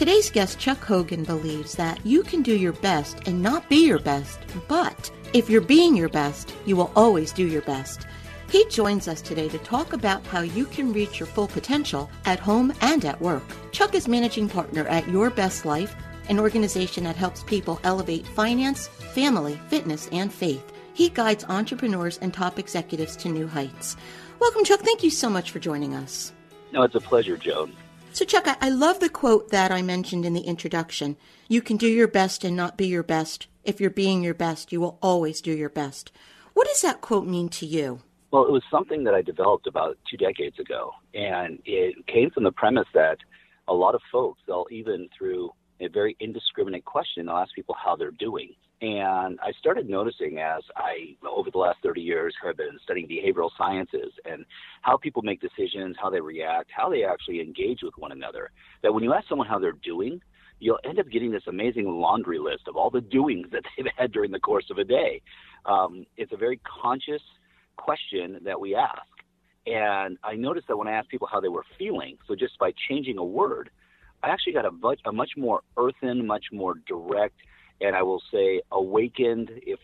Today's guest, Chuck Hogan, believes that you can do your best and not be your best, but if you're being your best, you will always do your best. He joins us today to talk about how you can reach your full potential at home and at work. Chuck is managing partner at Your Best Life, an organization that helps people elevate finance, family, fitness, and faith. He guides entrepreneurs and top executives to new heights. Welcome, Chuck. Thank you so much for joining us. No, it's a pleasure, Joan. So, Chuck, I, I love the quote that I mentioned in the introduction. You can do your best and not be your best. If you're being your best, you will always do your best. What does that quote mean to you? Well, it was something that I developed about two decades ago, and it came from the premise that a lot of folks, they'll even through a very indiscriminate question, they'll ask people how they're doing. And I started noticing as I, over the last 30 years, have been studying behavioral sciences and how people make decisions, how they react, how they actually engage with one another, that when you ask someone how they're doing, you'll end up getting this amazing laundry list of all the doings that they've had during the course of a day. Um, it's a very conscious question that we ask. And I noticed that when I asked people how they were feeling, so just by changing a word, I actually got a, much, a much more earthen, much more direct, and I will say awakened. If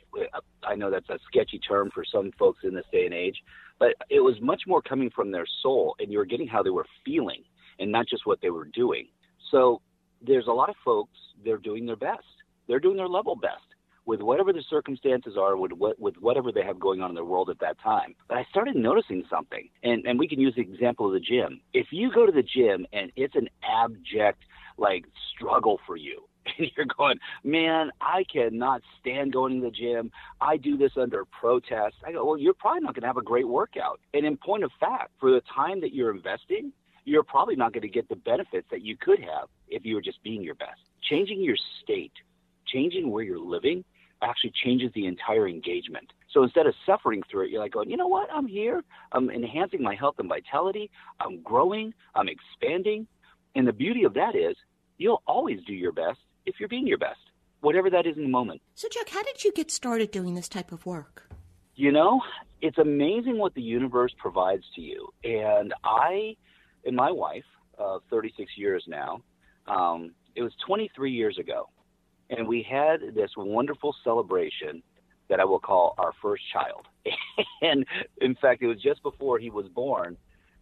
I know that's a sketchy term for some folks in this day and age, but it was much more coming from their soul, and you were getting how they were feeling, and not just what they were doing. So there's a lot of folks they're doing their best. They're doing their level best with whatever the circumstances are, with what, with whatever they have going on in their world at that time. But I started noticing something, and and we can use the example of the gym. If you go to the gym and it's an abject like struggle for you, and you're going, man, I cannot stand going to the gym. I do this under protest. I go, well, you're probably not going to have a great workout. And in point of fact, for the time that you're investing, you're probably not going to get the benefits that you could have if you were just being your best. Changing your state, changing where you're living, actually changes the entire engagement. So instead of suffering through it, you're like going, you know what? I'm here. I'm enhancing my health and vitality. I'm growing. I'm expanding. And the beauty of that is you'll always do your best if you're being your best, whatever that is in the moment. So, Chuck, how did you get started doing this type of work? You know, it's amazing what the universe provides to you. And I and my wife, uh, 36 years now, um, it was 23 years ago. And we had this wonderful celebration that I will call our first child. and in fact, it was just before he was born.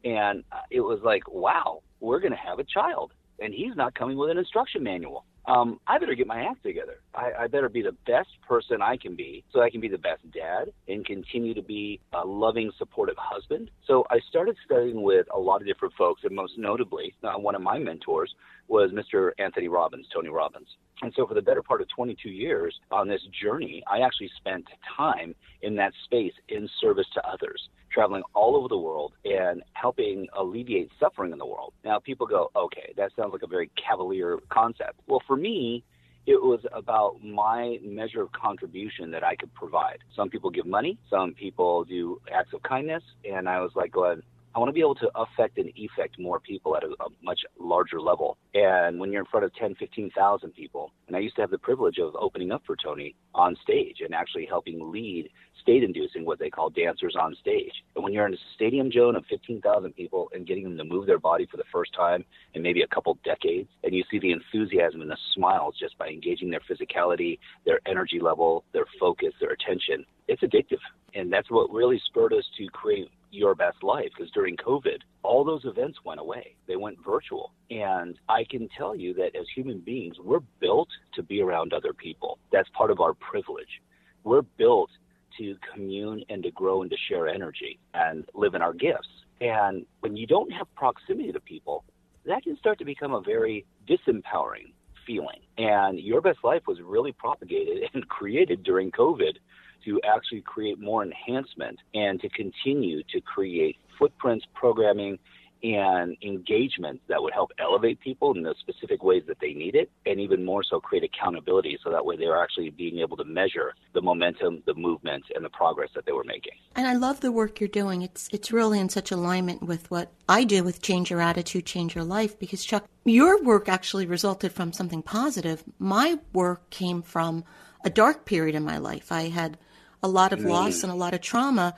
And it was like, wow, we're going to have a child. And he's not coming with an instruction manual um, I better get my act together. I, I better be the best person I can be so I can be the best dad and continue to be a loving, supportive husband. So I started studying with a lot of different folks, and most notably, uh, one of my mentors was Mr. Anthony Robbins, Tony Robbins. And so for the better part of 22 years on this journey, I actually spent time in that space in service to others traveling all over the world and helping alleviate suffering in the world. Now, people go, okay, that sounds like a very cavalier concept. Well, for me, it was about my measure of contribution that I could provide. Some people give money, some people do acts of kindness, and I was like, going, I want to be able to affect and effect more people at a, a much larger level. And when you're in front of 10, 15,000 people, and I used to have the privilege of opening up for Tony on stage and actually helping lead state inducing what they call dancers on stage. And when you're in a stadium, Joan, of 15,000 people and getting them to move their body for the first time in maybe a couple decades, and you see the enthusiasm and the smiles just by engaging their physicality, their energy level, their focus, their attention, it's addictive. And that's what really spurred us to create your best life because during COVID, all those events went away. They went virtual. And I can tell you that as human beings, we're built to be around other people. That's part of our privilege. We're built to commune and to grow and to share energy and live in our gifts. And when you don't have proximity to people, that can start to become a very disempowering feeling. And Your Best Life was really propagated and created during COVID to actually create more enhancement and to continue to create footprints, programming, and engagement that would help elevate people in the specific ways that they need it, and even more so create accountability so that way they're actually being able to measure the momentum, the movement, and the progress that they were making. And I love the work you're doing. It's it's really in such alignment with what I do with Change Your Attitude, Change Your Life, because Chuck, your work actually resulted from something positive. My work came from a dark period in my life. I had a lot of loss and a lot of trauma.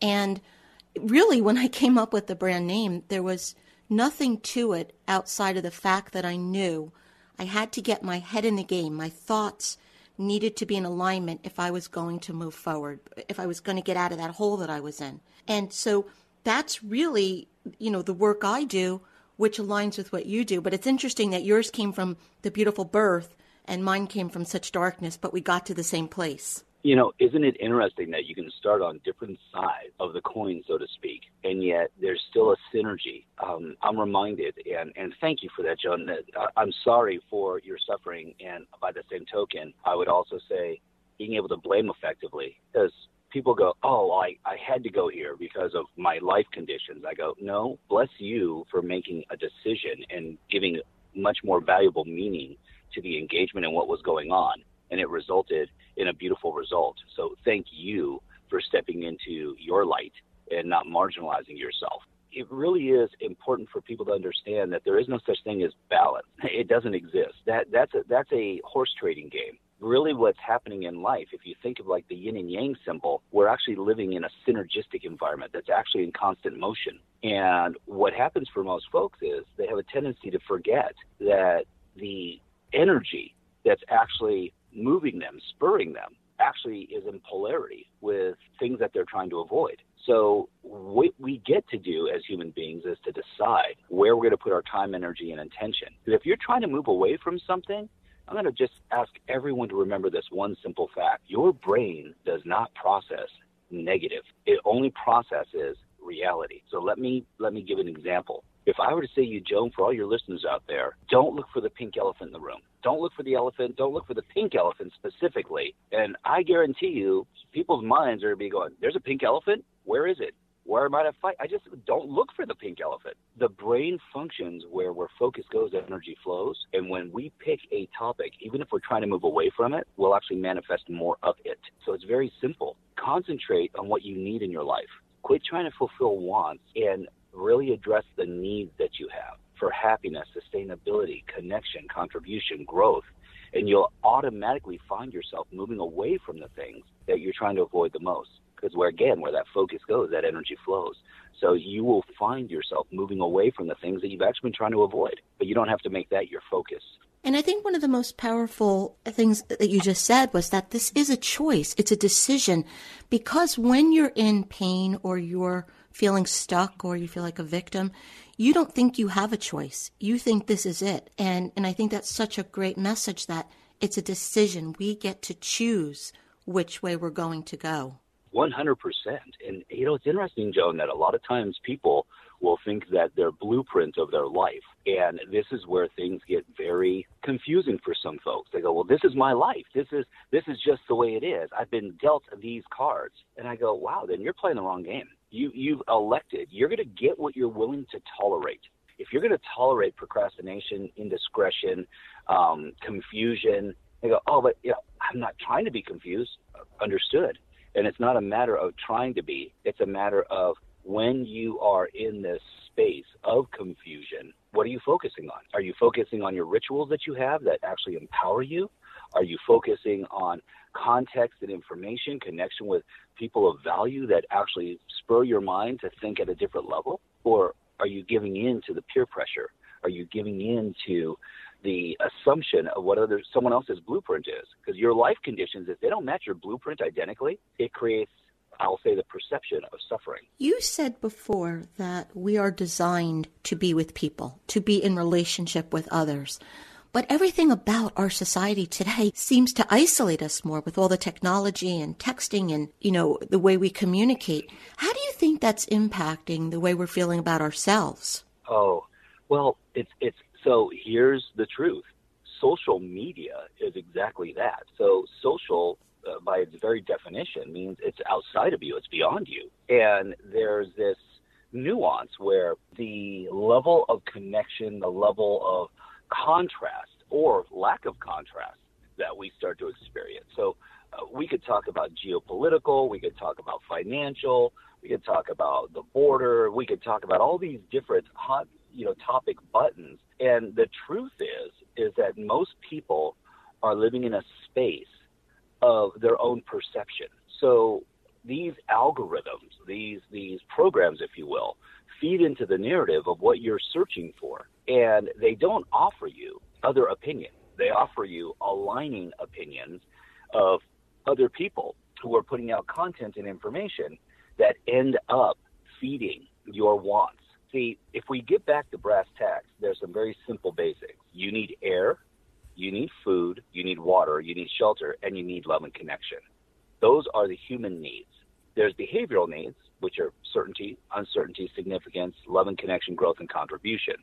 And really, when I came up with the brand name, there was nothing to it outside of the fact that I knew I had to get my head in the game. My thoughts needed to be in alignment if I was going to move forward, if I was going to get out of that hole that I was in. And so that's really, you know, the work I do, which aligns with what you do. But it's interesting that yours came from the beautiful birth and mine came from such darkness, but we got to the same place you know, isn't it interesting that you can start on different sides of the coin, so to speak, and yet there's still a synergy. Um, I'm reminded, and, and thank you for that, Joan. Uh, I'm sorry for your suffering, and by the same token, I would also say being able to blame effectively, because people go, oh, I, I had to go here because of my life conditions. I go, no, bless you for making a decision and giving much more valuable meaning to the engagement and what was going on and it resulted in a beautiful result. So thank you for stepping into your light and not marginalizing yourself. It really is important for people to understand that there is no such thing as balance. It doesn't exist. That that's a that's a horse trading game. Really what's happening in life, if you think of like the yin and yang symbol, we're actually living in a synergistic environment that's actually in constant motion. And what happens for most folks is they have a tendency to forget that the energy that's actually moving them, spurring them, actually is in polarity with things that they're trying to avoid. So what we get to do as human beings is to decide where we're going to put our time, energy, and intention. If you're trying to move away from something, I'm going to just ask everyone to remember this one simple fact. Your brain does not process negative. It only processes reality. So let me let me give an example. If I were to say you, Joan, for all your listeners out there, don't look for the pink elephant in the room. Don't look for the elephant. Don't look for the pink elephant specifically. And I guarantee you, people's minds are going to be going, there's a pink elephant? Where is it? Where am I to fight? I just don't look for the pink elephant. The brain functions where where focus goes, energy flows. And when we pick a topic, even if we're trying to move away from it, we'll actually manifest more of it. So it's very simple. Concentrate on what you need in your life. Quit trying to fulfill wants and really address the needs that you have for happiness, sustainability, connection, contribution, growth. And you'll automatically find yourself moving away from the things that you're trying to avoid the most. Because where again, where that focus goes, that energy flows. So you will find yourself moving away from the things that you've actually been trying to avoid. But you don't have to make that your focus. And I think one of the most powerful things that you just said was that this is a choice. It's a decision. Because when you're in pain or you're feeling stuck or you feel like a victim, you don't think you have a choice. You think this is it. And and I think that's such a great message that it's a decision. We get to choose which way we're going to go. 100%. And you know, it's interesting, Joan, that a lot of times people will think that their blueprint of their life. And this is where things get very confusing for some folks. They go, "Well, this is my life. This is this is just the way it is. I've been dealt these cards." And I go, "Wow, then you're playing the wrong game. You you've elected. You're going to get what you're willing to tolerate." If you're going to tolerate procrastination, indiscretion, um, confusion, they go, "Oh, but you know, I'm not trying to be confused." Understood. And it's not a matter of trying to be. It's a matter of when you are in this space of confusion, what are you focusing on? Are you focusing on your rituals that you have that actually empower you? Are you focusing on context and information, connection with people of value that actually spur your mind to think at a different level? Or are you giving in to the peer pressure? Are you giving in to the assumption of what other someone else's blueprint is? Because your life conditions, if they don't match your blueprint identically, it creates I'll say the perception of suffering. You said before that we are designed to be with people, to be in relationship with others. But everything about our society today seems to isolate us more with all the technology and texting and, you know, the way we communicate. How do you think that's impacting the way we're feeling about ourselves? Oh, well, it's it's so here's the truth. Social media is exactly that. So social uh, by its very definition means it's outside of you, it's beyond you. And there's this nuance where the level of connection, the level of contrast or lack of contrast that we start to experience. So uh, we could talk about geopolitical, we could talk about financial, we could talk about the border, we could talk about all these different hot, you know, topic buttons. And the truth is, is that most people are living in a space of their own perception. So these algorithms, these these programs, if you will, feed into the narrative of what you're searching for and they don't offer you other opinions. They offer you aligning opinions of other people who are putting out content and information that end up feeding your wants. See, if we get back to brass tacks, there's some very simple basics. You need air, you need food, you need water, you need shelter, and you need love and connection. Those are the human needs. There's behavioral needs, which are certainty, uncertainty, significance, love and connection, growth, and contribution.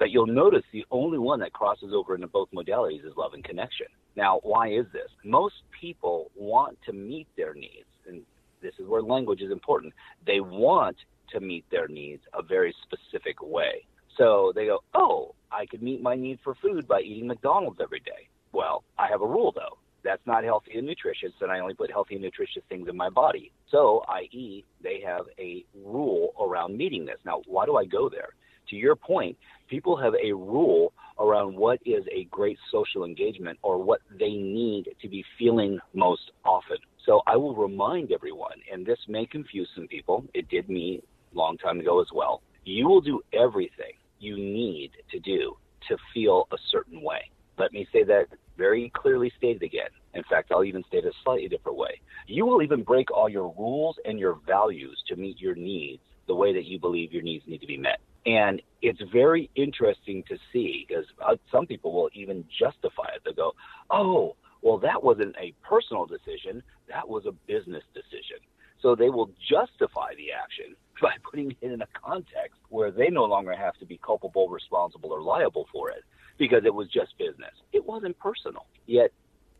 But you'll notice the only one that crosses over into both modalities is love and connection. Now, why is this? Most people want to meet their needs, and this is where language is important. They want to meet their needs a very specific way. So they go, oh, I could meet my need for food by eating McDonald's every day. Well, I have a rule though. That's not healthy and nutritious, and I only put healthy and nutritious things in my body. So, i.e., they have a rule around meeting this. Now, why do I go there? To your point, people have a rule around what is a great social engagement or what they need to be feeling most often. So I will remind everyone, and this may confuse some people, it did me a long time ago as well. You will do everything you need to do to feel a certain way. Let me say that very clearly stated again. In fact, I'll even state it a slightly different way. You will even break all your rules and your values to meet your needs the way that you believe your needs need to be met. And it's very interesting to see because uh, some people will even justify it. They go, oh, well, that wasn't a personal decision, that was a business decision. So they will justify the action by putting it in a context where they no longer have to be culpable, responsible, or liable for it because it was just business. It wasn't personal. Yet,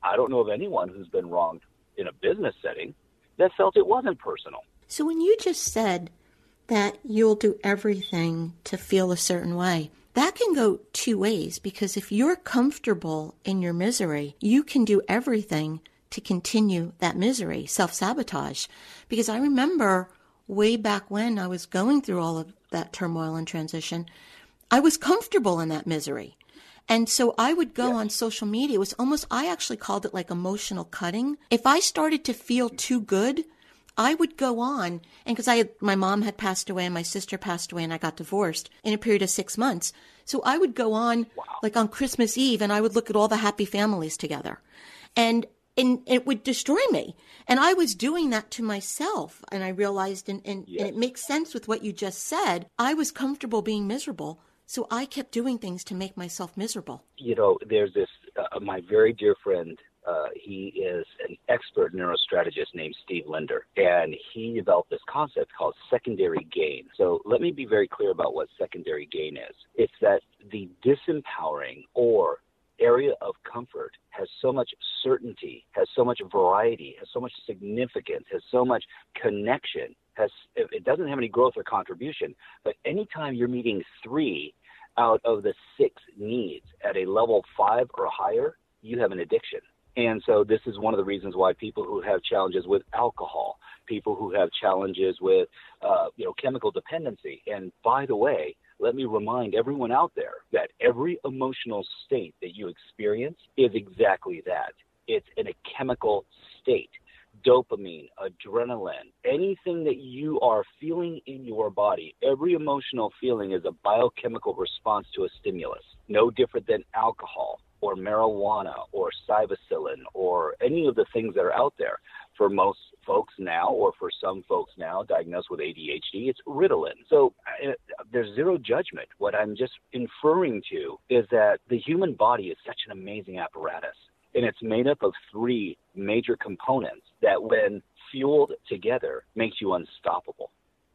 I don't know of anyone who's been wronged in a business setting that felt it wasn't personal. So when you just said that you'll do everything to feel a certain way. That can go two ways because if you're comfortable in your misery, you can do everything to continue that misery, self sabotage. Because I remember way back when I was going through all of that turmoil and transition, I was comfortable in that misery. And so I would go yes. on social media. It was almost, I actually called it like emotional cutting. If I started to feel too good, I would go on, and because I had, my mom had passed away and my sister passed away and I got divorced in a period of six months. So I would go on wow. like on Christmas Eve and I would look at all the happy families together. And, and it would destroy me. And I was doing that to myself. And I realized, and, and, yes. and it makes sense with what you just said. I was comfortable being miserable. So I kept doing things to make myself miserable. You know, there's this, uh, my very dear friend, uh, he is an expert neurostrategist named Steve Linder, and he developed this concept called secondary gain. So let me be very clear about what secondary gain is. It's that the disempowering or area of comfort has so much certainty, has so much variety, has so much significance, has so much connection, has it doesn't have any growth or contribution. But anytime you're meeting three out of the six needs at a level five or higher, you have an addiction. And so this is one of the reasons why people who have challenges with alcohol, people who have challenges with uh, you know, chemical dependency. And by the way, let me remind everyone out there that every emotional state that you experience is exactly that. It's in a chemical state. Dopamine, adrenaline, anything that you are feeling in your body, every emotional feeling is a biochemical response to a stimulus, no different than alcohol or marijuana or psilocybin or any of the things that are out there. For most folks now, or for some folks now diagnosed with ADHD, it's Ritalin. So uh, there's zero judgment. What I'm just inferring to is that the human body is such an amazing apparatus. And it's made up of three major components that, when fueled together, makes you unstoppable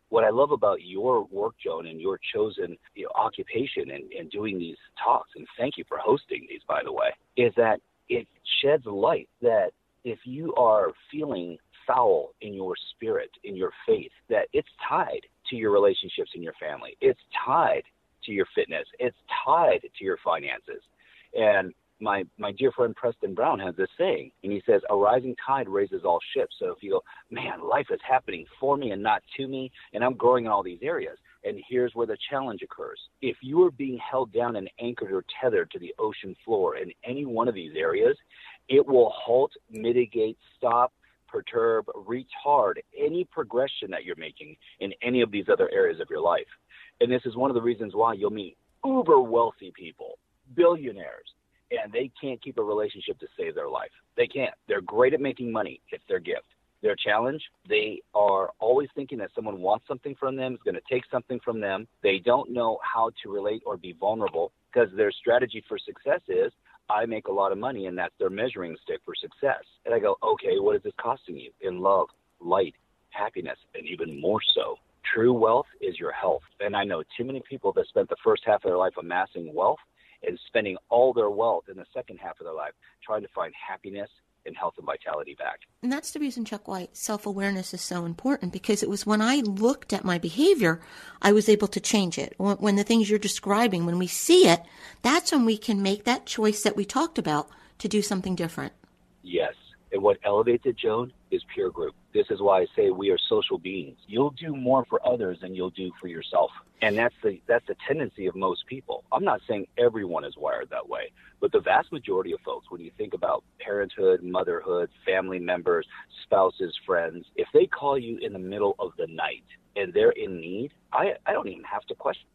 what I love about your work, Joan, and your chosen you know, occupation and, and doing these talks, and thank you for hosting these, by the way, is that it sheds light that if you are feeling foul in your spirit, in your faith, that it's tied to your relationships in your family. It's tied to your fitness. It's tied to your finances. And my my dear friend Preston Brown has this saying, and he says, "A rising tide raises all ships." So if you go, man, life is happening for me and not to me, and I'm growing in all these areas. And here's where the challenge occurs: if you are being held down and anchored or tethered to the ocean floor in any one of these areas, it will halt, mitigate, stop, perturb, retard any progression that you're making in any of these other areas of your life. And this is one of the reasons why you'll meet uber wealthy people, billionaires, and they can't keep a relationship to save their life. They can't. They're great at making money. It's their gift. Their challenge, they are always thinking that someone wants something from them, is going to take something from them. They don't know how to relate or be vulnerable because their strategy for success is I make a lot of money and that's their measuring stick for success. And I go, okay, what is this costing you in love, light, happiness, and even more so? True wealth is your health. And I know too many people that spent the first half of their life amassing wealth and spending all their wealth in the second half of their life trying to find happiness and health and vitality back. And that's the reason, Chuck, why self awareness is so important because it was when I looked at my behavior, I was able to change it. When the things you're describing, when we see it, that's when we can make that choice that we talked about to do something different. Yes. And what elevates it, Joan, is peer group. This is why I say we are social beings. You'll do more for others than you'll do for yourself. And that's the that's the tendency of most people. I'm not saying everyone is wired that way, but the vast majority of folks, when you think about parenthood, motherhood, family members, spouses, friends, if they call you in the middle of the night and they're in need, I, I don't even have to question.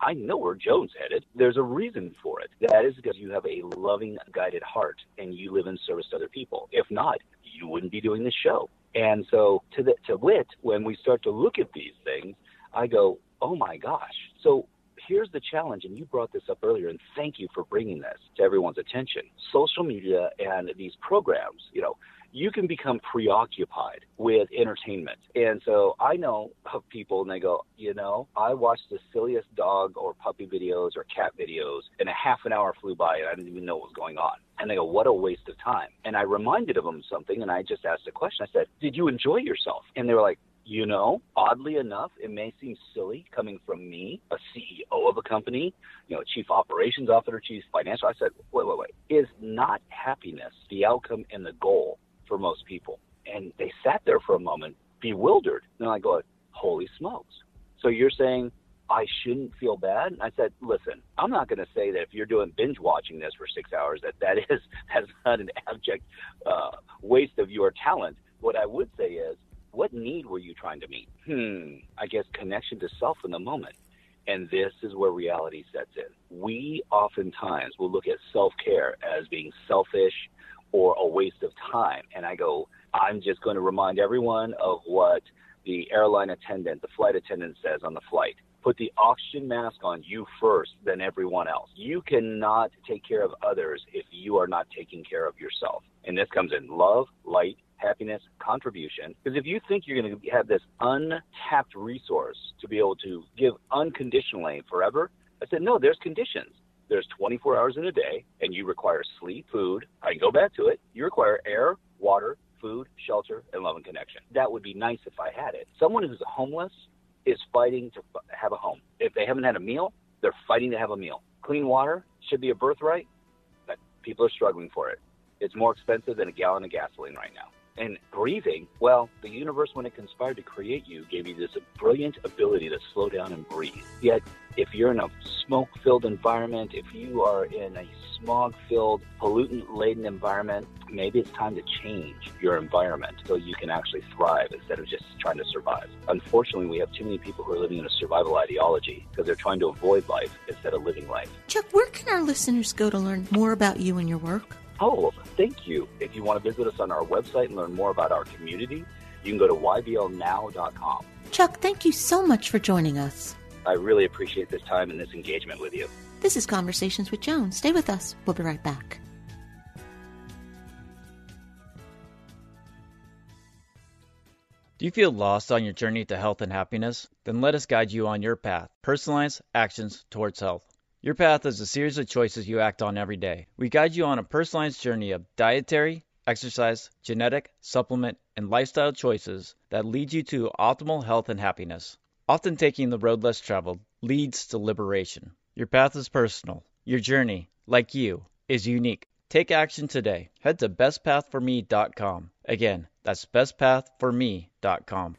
I know where Joan's headed. There's a reason for it. That is because you have a loving, guided heart and you live in service to other people. If not, you wouldn't be doing this show. And so, to, the, to wit, when we start to look at these things, I go, oh my gosh. So here's the challenge, and you brought this up earlier, and thank you for bringing this to everyone's attention. Social media and these programs, you know, you can become preoccupied with entertainment. And so I know of people and they go, you know, I watched the silliest dog or puppy videos or cat videos and a half an hour flew by and I didn't even know what was going on. And they go, what a waste of time. And I reminded of them something and I just asked a question. I said, did you enjoy yourself? And they were like, you know, oddly enough, it may seem silly coming from me, a CEO of a company, you know, chief operations officer, chief financial. I said, wait, wait, wait. Is not happiness the outcome and the goal for most people. And they sat there for a moment, bewildered. And I go, holy smokes. So you're saying I shouldn't feel bad? And I said, listen, I'm not going to say that if you're doing binge watching this for six hours, that that is that's not an abject uh, waste of your talent. What I would say is, what need were you trying to meet? Hmm, I guess connection to self in the moment. And this is where reality sets in. We oftentimes will look at self care as being selfish or a waste of time. And I go, I'm just going to remind everyone of what the airline attendant, the flight attendant says on the flight. Put the oxygen mask on you first, then everyone else. You cannot take care of others if you are not taking care of yourself. And this comes in love, light, happiness, contribution. Because if you think you're going to have this untapped resource to be able to give unconditionally forever, I said, no, there's conditions there's 24 hours in a day and you require sleep, food. I can go back to it. You require air, water, food, shelter, and love and connection. That would be nice if I had it. Someone who's homeless is fighting to have a home. If they haven't had a meal, they're fighting to have a meal. Clean water should be a birthright, but people are struggling for it. It's more expensive than a gallon of gasoline right now. And breathing, well, the universe, when it conspired to create you, gave you this brilliant ability to slow down and breathe. Yet, if you're in a smoke filled environment, if you are in a smog filled, pollutant laden environment, maybe it's time to change your environment so you can actually thrive instead of just trying to survive. Unfortunately, we have too many people who are living in a survival ideology because they're trying to avoid life instead of living life. Chuck, where can our listeners go to learn more about you and your work? Oh, thank you. If you want to visit us on our website and learn more about our community, you can go to yblnow.com. Chuck, thank you so much for joining us. I really appreciate this time and this engagement with you. This is Conversations with Joan. Stay with us. We'll be right back. Do you feel lost on your journey to health and happiness? Then let us guide you on your path. Personalized actions towards health. Your path is a series of choices you act on every day. We guide you on a personalized journey of dietary, exercise, genetic, supplement, and lifestyle choices that lead you to optimal health and happiness. Often taking the road less traveled leads to liberation. Your path is personal. Your journey, like you, is unique. Take action today. Head to bestpathforme.com. Again, that's bestpathforme.com.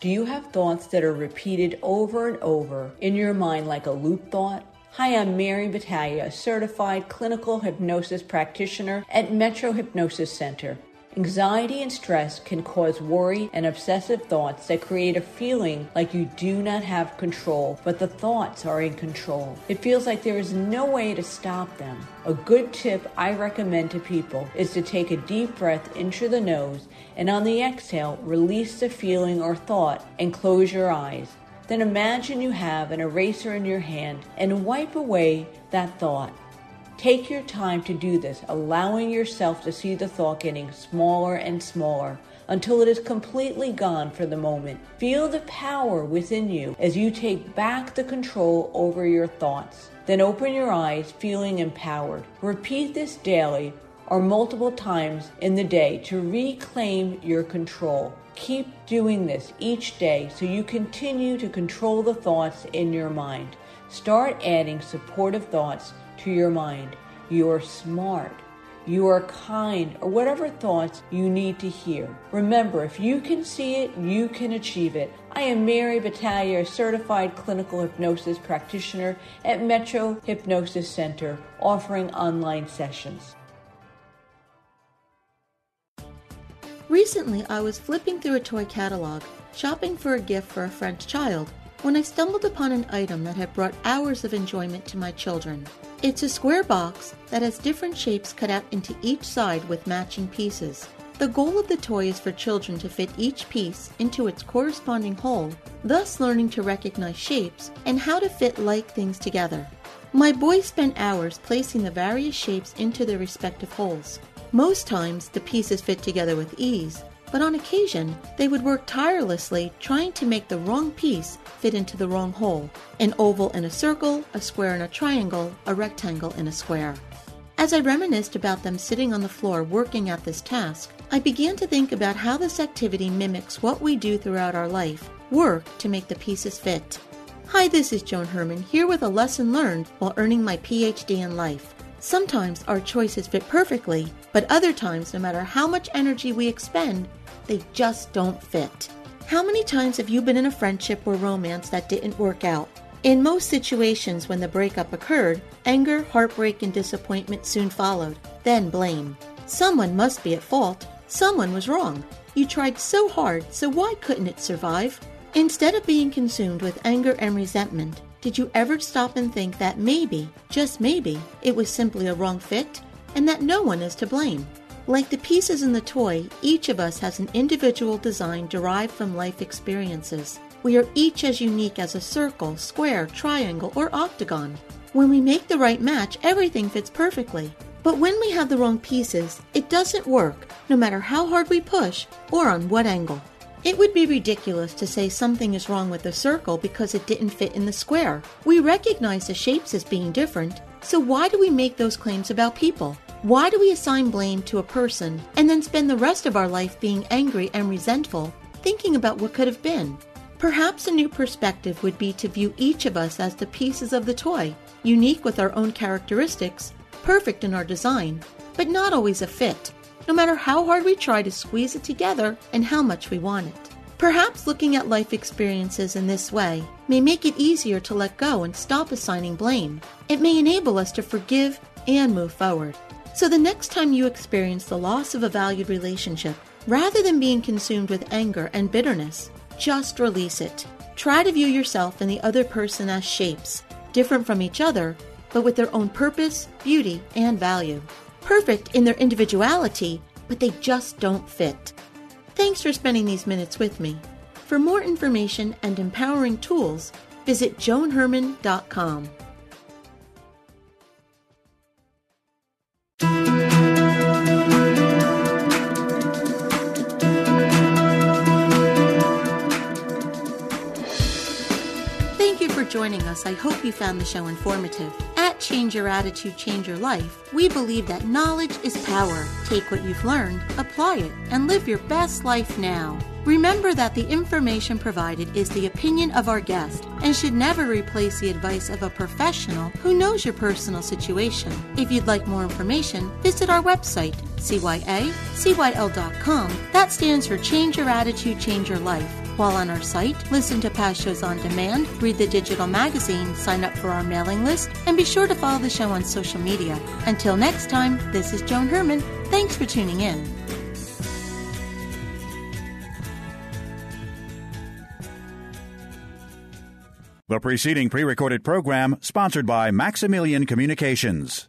Do you have thoughts that are repeated over and over in your mind like a loop thought? Hi, I'm Mary Battaglia, certified clinical hypnosis practitioner at Metro Hypnosis Center. Anxiety and stress can cause worry and obsessive thoughts that create a feeling like you do not have control, but the thoughts are in control. It feels like there is no way to stop them. A good tip I recommend to people is to take a deep breath into the nose and on the exhale, release the feeling or thought and close your eyes. Then imagine you have an eraser in your hand and wipe away that thought. Take your time to do this, allowing yourself to see the thought getting smaller and smaller until it is completely gone for the moment. Feel the power within you as you take back the control over your thoughts. Then open your eyes, feeling empowered. Repeat this daily or multiple times in the day to reclaim your control. Keep doing this each day so you continue to control the thoughts in your mind. Start adding supportive thoughts to your mind. You are smart. You are kind, or whatever thoughts you need to hear. Remember, if you can see it, you can achieve it. I am Mary Battaglia, certified clinical hypnosis practitioner at Metro Hypnosis Center, offering online sessions. Recently, I was flipping through a toy catalog, shopping for a gift for a French child, when I stumbled upon an item that had brought hours of enjoyment to my children. It's a square box that has different shapes cut out into each side with matching pieces. The goal of the toy is for children to fit each piece into its corresponding hole, thus learning to recognize shapes and how to fit like things together. My boys spent hours placing the various shapes into their respective holes. Most times, the pieces fit together with ease, but on occasion they would work tirelessly trying to make the wrong piece fit into the wrong hole an oval in a circle, a square in a triangle, a rectangle in a square. As I reminisced about them sitting on the floor working at this task, I began to think about how this activity mimics what we do throughout our life work to make the pieces fit. Hi, this is Joan Herrmann here with a lesson learned while earning my PhD in life. Sometimes our choices fit perfectly, but other times, no matter how much energy we expend, they just don't fit. How many times have you been in a friendship or romance that didn't work out? In most situations, when the breakup occurred, anger, heartbreak, and disappointment soon followed, then blame. Someone must be at fault. Someone was wrong. You tried so hard, so why couldn't it survive? Instead of being consumed with anger and resentment, did you ever stop and think that maybe, just maybe, it was simply a wrong fit and that no one is to blame? Like the pieces in the toy, each of us has an individual design derived from life experiences. We are each as unique as a circle, square, triangle, or octagon. When we make the right match, everything fits perfectly. But when we have the wrong pieces, it doesn't work, no matter how hard we push or on what angle. It would be ridiculous to say something is wrong with the circle because it didn't fit in the square. We recognize the shapes as being different, so why do we make those claims about people? Why do we assign blame to a person and then spend the rest of our life being angry and resentful, thinking about what could have been? Perhaps a new perspective would be to view each of us as the pieces of the toy, unique with our own characteristics, perfect in our design, but not always a fit. no matter how hard we try to squeeze it together and how much we want it. Perhaps looking at life experiences in this way may make it easier to let go and stop assigning blame. It may enable us to forgive and move forward. So the next time you experience the loss of a valued relationship, rather than being consumed with anger and bitterness, just release it. Try to view yourself and the other person as shapes, different from each other, but with their own purpose, beauty, and value. Perfect in their individuality, but they just don't fit. Thanks for spending these minutes with me. For more information and empowering tools, visit joanherrmann.com. joining us. I hope you found the show informative. At Change Your Attitude, Change Your Life, we believe that knowledge is power. Take what you've learned, apply it, and live your best life now. Remember that the information provided is the opinion of our guest and should never replace the advice of a professional who knows your personal situation. If you'd like more information, visit our website, CYA, cyacyl.com. That stands for Change Your Attitude, Change Your Life. While on our site, listen to past shows on demand, read the digital magazine, sign up for our mailing list, and be sure to follow the show on social media. Until next time, this is Joan Herrmann. Thanks for tuning in. The preceding pre recorded program sponsored by Maximilian Communications.